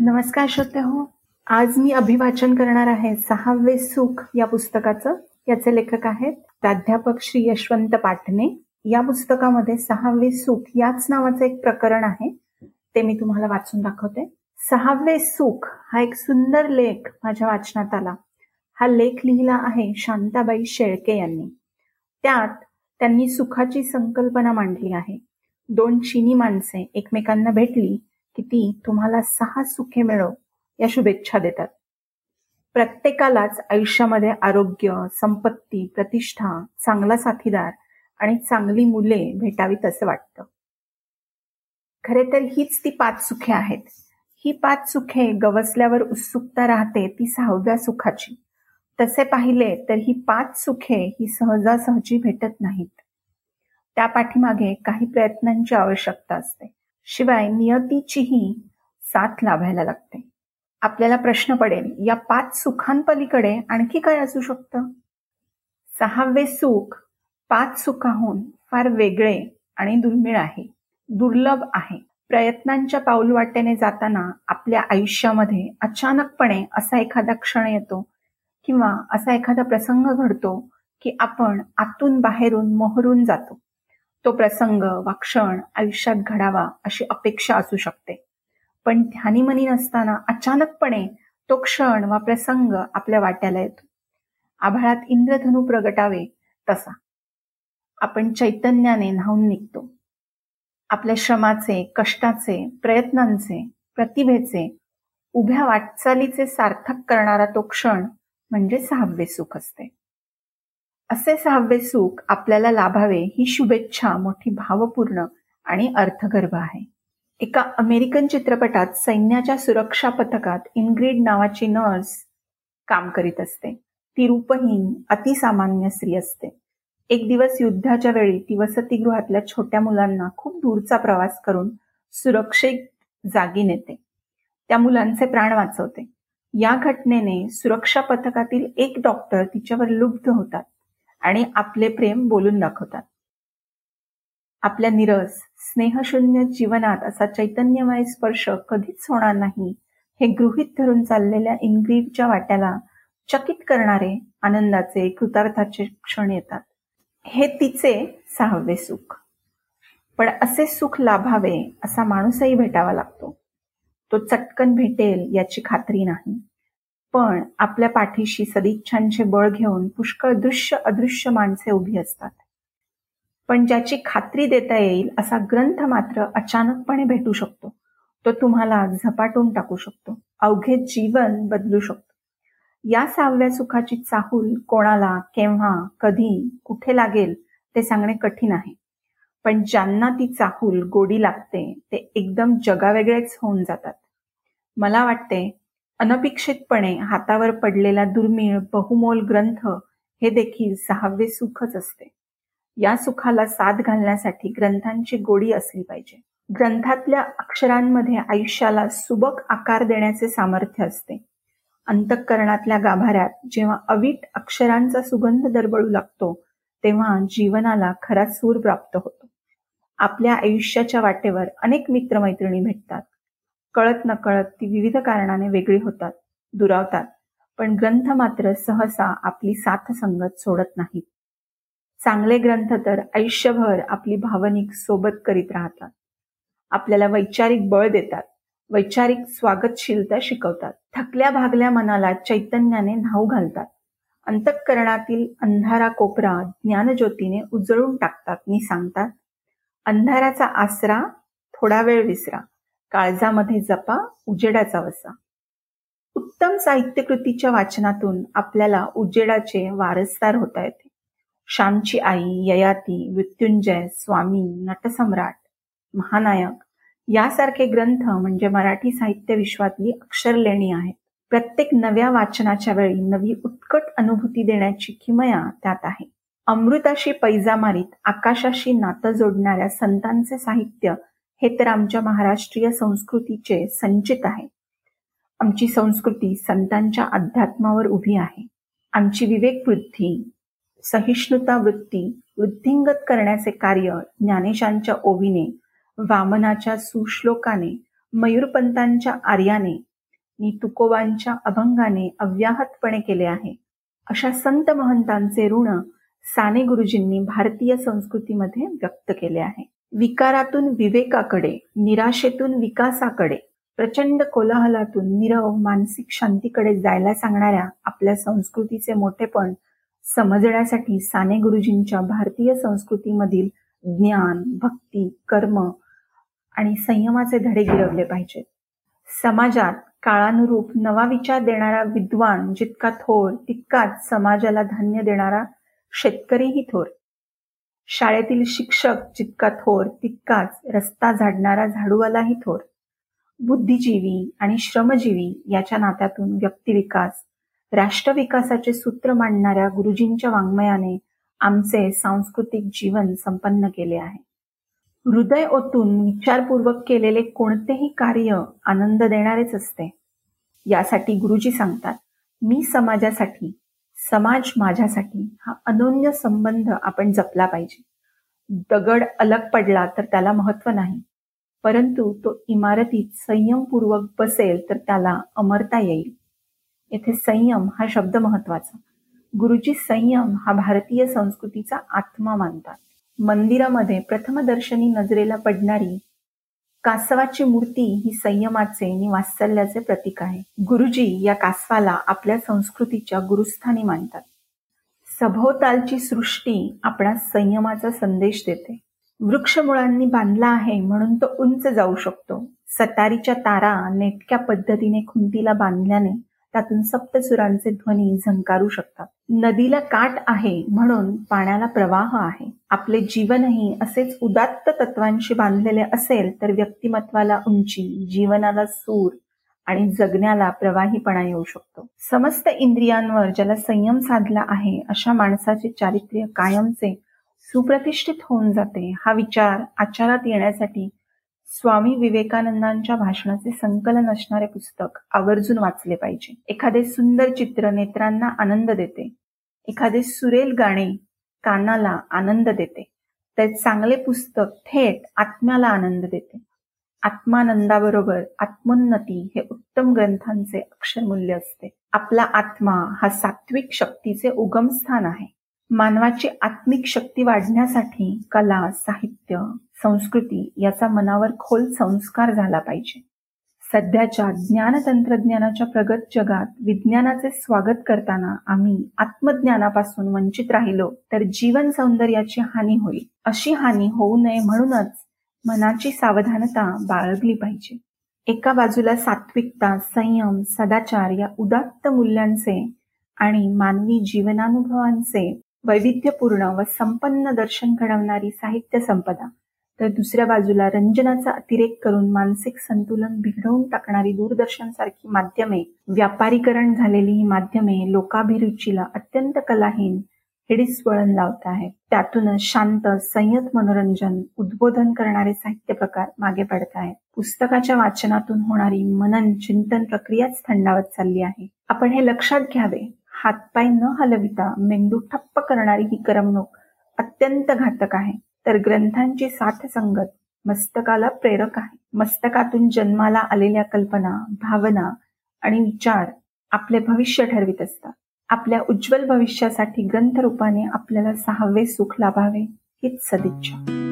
नमस्कार श्रोते हो. आज मी अभिवाचन करणार आहे सहावे सुख या पुस्तकाचं. याचे लेखक आहेत प्राध्यापक श्री यशवंत पाटणे. या पुस्तकामध्ये सहावे सुख याच नावाचं एक प्रकरण आहे. ते मी तुम्हाला वाचून दाखवते. सहावे सुख हा एक सुंदर लेख माझ्या वाचनात आला. हा लेख लिहिला आहे शांताबाई शेळके यांनी. त्यात त्यांनी सुखाची संकल्पना मांडली आहे. दोन चिनी माणसे एकमेकांना भेटली की ती तुम्हाला सहा सुखे मिळव या शुभेच्छा देतात. प्रत्येकालाच आयुष्यामध्ये आरोग्य संपत्ती प्रतिष्ठा चांगला साथीदार आणि चांगली मुले भेटावीत असं वाटतं. खरे तर हीच ती पाच सुखे आहेत. ही पाच सुखे गवसल्यावर उत्सुकता राहते ती सहाव्या सुखाची. तसे पाहिले तर ही पाच सुखे ही सहजासहजी भेटत नाहीत. त्या पाठीमागे काही प्रयत्नांची आवश्यकता असते. शिवाय नियतीचीही साथ लाभायला लागते. आपल्याला प्रश्न पडेल या पाच सुखांपलीकडे आणखी काय असू शकतं? सहावे सुख पाच सुखाहून फार वेगळे आणि दुर्मिळ आहे दुर्लभ आहे. प्रयत्नांच्या पाऊलवाटेने जाताना आपल्या आयुष्यामध्ये अचानकपणे असा एखादा क्षण येतो किंवा असा एखादा प्रसंग घडतो की आपण आतून बाहेरून मोहरून जातो. तो प्रसंग वा क्षण आयुष्यात घडावा अशी अपेक्षा असू शकते. पण ध्यानीमनी नसताना अचानकपणे तो क्षण वा प्रसंग आपल्या वाट्याला येतो. आभाळात इंद्रधनू प्रगटावे तसा. आपण चैतन्याने न्हावून निघतो. आपल्या श्रमाचे कष्टाचे प्रयत्नांचे प्रतिभेचे उभ्या वाटचालीचे सार्थक करणारा तो क्षण म्हणजे सहावे सुख असते. असे सहावे सुख आपल्याला लाभावे ही शुभेच्छा मोठी भावपूर्ण आणि अर्थगर्भ आहे. एका अमेरिकन चित्रपटात सैन्याच्या सुरक्षा पथकात इनग्रीड नावाची नर्स काम करीत असते. ती रूपहीन अतिसामान्य स्त्री असते. एक दिवस युद्धाच्या वेळी ती वसतिगृहातल्या छोट्या मुलांना खूप दूरचा प्रवास करून सुरक्षित जागी नेते. त्या मुलांचे प्राण वाचवते. या घटनेने सुरक्षा पथकातील एक डॉक्टर तिच्यावर लुब्ध होतात. आणि आपले प्रेम बोलून दाखवतात. आपल्या निरस स्नेहशून्य जीवनात असा चैतन्यमय स्पर्श कधीच होणार नाही. हे गृहित धरून चाललेल्या इंग्रीडच्या वाट्याला चकित करणारे आनंदाचे कृतार्थाचे क्षण येतात. हे तिचे सहावे सुख. पण असे सुख लाभावे असा माणूसही भेटावा लागतो. तो चटकन भेटेल याची खात्री नाही. पण आपल्या पाठीशी सदिच्छांचे बळ घेऊन पुष्कळ दृश्य अदृश्य माणसे उभी असतात. पण ज्याची खात्री देता येईल असा ग्रंथ मात्र अचानकपणे भेटू शकतो. तो तुम्हाला झपाटून टाकू शकतो. अवघे जीवन बदलू शकतो. या सहाव्या सुखाची चाहूल कोणाला केव्हा कधी कुठे लागेल ते सांगणे कठीण आहे. पण ज्यांना ती चाहूल गोडी लागते ते एकदम जगावेगळेच होऊन जातात. मला वाटते अनपेक्षितपणे हातावर पडलेला दुर्मिळ बहुमोल ग्रंथ हे देखील सहावे सुखच असते. या सुखाला साथ घालण्यासाठी ग्रंथांची गोडी असली पाहिजे. ग्रंथातल्या अक्षरांमध्ये आयुष्याला सुबक आकार देण्याचे सामर्थ्य असते. अंतःकरणातल्या गाभाऱ्यात जेव्हा अवीट अक्षरांचा सुगंध दरबळू लागतो तेव्हा जीवनाला खरा सूर प्राप्त होतो. आपल्या आयुष्याच्या वाटेवर अनेक मित्रमैत्रिणी भेटतात. कळत नकळत ती विविध कारणाने वेगळी होतात दुरावतात पण ग्रंथ मात्र सहसा आपली साथ संगत सोडत नाहीत. चांगले ग्रंथ तर आयुष्यभर आपली भावनिक सोबत करीत राहतात. आपल्याला वैचारिक बळ देतात वैचारिक स्वागतशीलता शिकवतात थकल्या भागल्या मनाला चैतन्याने न्हाऊ घालतात अंतःकरणातील अंधारा कोपरा ज्ञानज्योतीने उजळून टाकतात नि सांगतात अंधाराचा आसरा थोडा वेळ विसरा. काळजामध्ये जपा उजेडाचा वसा. उत्तम साहित्यकृतीच्या वाचनातून आपल्याला उजेडाचे वारसदार होता येते. श्यामची आई ययाती मृत्युंजय स्वामी नटसम्राट महानायक यासारखे ग्रंथ म्हणजे मराठी साहित्य विश्वातली अक्षरलेणी आहेत. प्रत्येक नव्या वाचनाच्या वेळी नवी उत्कट अनुभूती देण्याची किमया त्यात आहे. अमृताशी पैजा मारीत आकाशाशी नातं जोडणाऱ्या संतांचे साहित्य हे तर आमच्या महाराष्ट्रीय संस्कृतीचे संचित आहे. आमची संस्कृती संतांच्या अध्यात्मावर उभी आहे. आमची विवेक वृद्धी सहिष्णुता वृत्ती वृद्धिंगत करण्याचे कार्य ज्ञानेशांच्या ओवीने वामनाच्या सुश्लोकाने मयूरपंतांच्या आर्याने नि तुकोबांच्या अभंगाने अव्याहतपणे केले आहे. अशा संत महंतांचे ऋण साने गुरुजींनी भारतीय संस्कृतीमध्ये व्यक्त केले आहे. विकारातून विवेकाकडे निराशेतून विकासाकडे प्रचंड कोलाहलातून निरव मानसिक शांतीकडे जायला सांगणाऱ्या आपल्या संस्कृतीचे मोठेपण समजण्यासाठी साने गुरुजींच्या भारतीय संस्कृतीमधील ज्ञान भक्ती कर्म आणि संयमाचे धडे गिरवले पाहिजेत. समाजात काळानुरूप नवा विचार देणारा विद्वान जितका थोर तितकाच समाजाला धान्य देणारा शेतकरीही थोर. शाळेतील शिक्षक जितका थोर तितकाच रस्ता झाडणारा झाडूवालाही थोर. बुद्धिजीवी आणि श्रमजीवी याच्या नात्यातून व्यक्तिविकास राष्ट्रविकासाचे सूत्र मांडणाऱ्या गुरुजींच्या वाङ्मयाने आमचे सांस्कृतिक जीवन संपन्न केले आहे. हृदय ओतून विचारपूर्वक केलेले कोणतेही कार्य आनंद देणारेच असते. यासाठी गुरुजी सांगतात मी समाजासाठी समाज माझ्यासाठी हा अनोन्य संबंध आपण जपला पाहिजे. दगड अलग पडला तर त्याला महत्त्व नाही. परंतु तो इमारतीत संयमपूर्वक बसेल तर त्याला अमरता येईल. येथे संयम हा शब्द महत्त्वाचा. गुरुजी संयम हा भारतीय संस्कृतीचा आत्मा मानतात. मंदिरामध्ये प्रथमदर्शनी नजरेला पडणारी कासवाची मूर्ती ही संयमाचे आणि वात्सल्याचे प्रतीक आहे. गुरुजी या कासवाला आपल्या संस्कृतीच्या गुरुस्थानी मानतात. सभोवतालची सृष्टी आपणास संयमाचा संदेश देते. वृक्षमुळांनी बांधला आहे म्हणून तो उंच जाऊ शकतो. सतारीच्या तारा नेटक्या पद्धतीने खुंतीला बांधल्याने त्यातून सप्तसुरांचे ध्वनी झंकारू शकतात. नदीला काट आहे म्हणून पाण्याला प्रवाह आहे. आपले जीवनही असेच उदात्त तत्वांशी बांधलेले असेल तर व्यक्तिमत्वाला उंची जीवनाला सूर आणि जगण्याला प्रवाहीपणा येऊ शकतो. समस्त इंद्रियांवर ज्याला संयम साधला आहे अशा माणसाचे चारित्र्य कायमचे सुप्रतिष्ठित होऊन जाते. हा विचार आचारात येण्यासाठी स्वामी विवेकानंदांच्या भाषणाचे संकलन असणारे पुस्तक आवर्जून वाचले पाहिजे. एखादे सुंदर चित्र नेत्रांना आनंद देते. एखादे सुरेल गाणे कानाला आनंद देते. तर चांगले पुस्तक थेट आत्म्याला आनंद देते. आत्मानंदाबरोबर आत्मोन्नती हे उत्तम ग्रंथांचे अक्षरमूल्य असते. आपला आत्मा हा सात्विक शक्तीचे उगमस्थान आहे. मानवाची आत्मिक शक्ती वाढण्यासाठी कला साहित्य संस्कृती याचा मनावर खोल संस्कार झाला पाहिजे. सध्याच्या ज्ञान तंत्रज्ञानाच्या प्रगत जगात विज्ञानाचे स्वागत करताना आम्ही आत्मज्ञानापासून वंचित राहिलो तर जीवन सौंदर्याची हानी होईल. अशी हानी होऊ नये म्हणूनच मनाची सावधानता बाळगली पाहिजे. एका बाजूला सात्विकता संयम सदाचार या उदात्त मूल्यांचे आणि मानवी जीवनानुभवांचे वैविध्यपूर्ण व संपन्न दर्शन घडवणारी साहित्य संपदा. तर दुसऱ्या बाजूला रंजनाचा अतिरेक करून मानसिक संतुलन बिघडवून टाकणारी दूरदर्शन सारखी माध्यमे व्यापारीकरण झालेली ही माध्यमे लोकाभिरुचीला अत्यंत कलाहीन हिडीस वळण लावत आहेत. त्यातूनच शांत संयत मनोरंजन उद्बोधन करणारे साहित्य प्रकार मागे पडत आहेत. पुस्तकाच्या वाचनातून होणारी मनन चिंतन प्रक्रियाच थंडावत चालली आहे. आपण हे लक्षात घ्यावे. हातपाय न हलविता मेंदू ठप्प करणारी ही करमणूक अत्यंत घातक आहे. तर ग्रंथांची साथ संगत मस्तकाला प्रेरक आहे. मस्तकातून जन्माला आलेल्या कल्पना भावना आणि विचार आपले भविष्य ठरवित असतात. आपल्या उज्ज्वल भविष्यासाठी ग्रंथ रूपाने आपल्याला सहावे सुख लाभावे हीच सदिच्छा.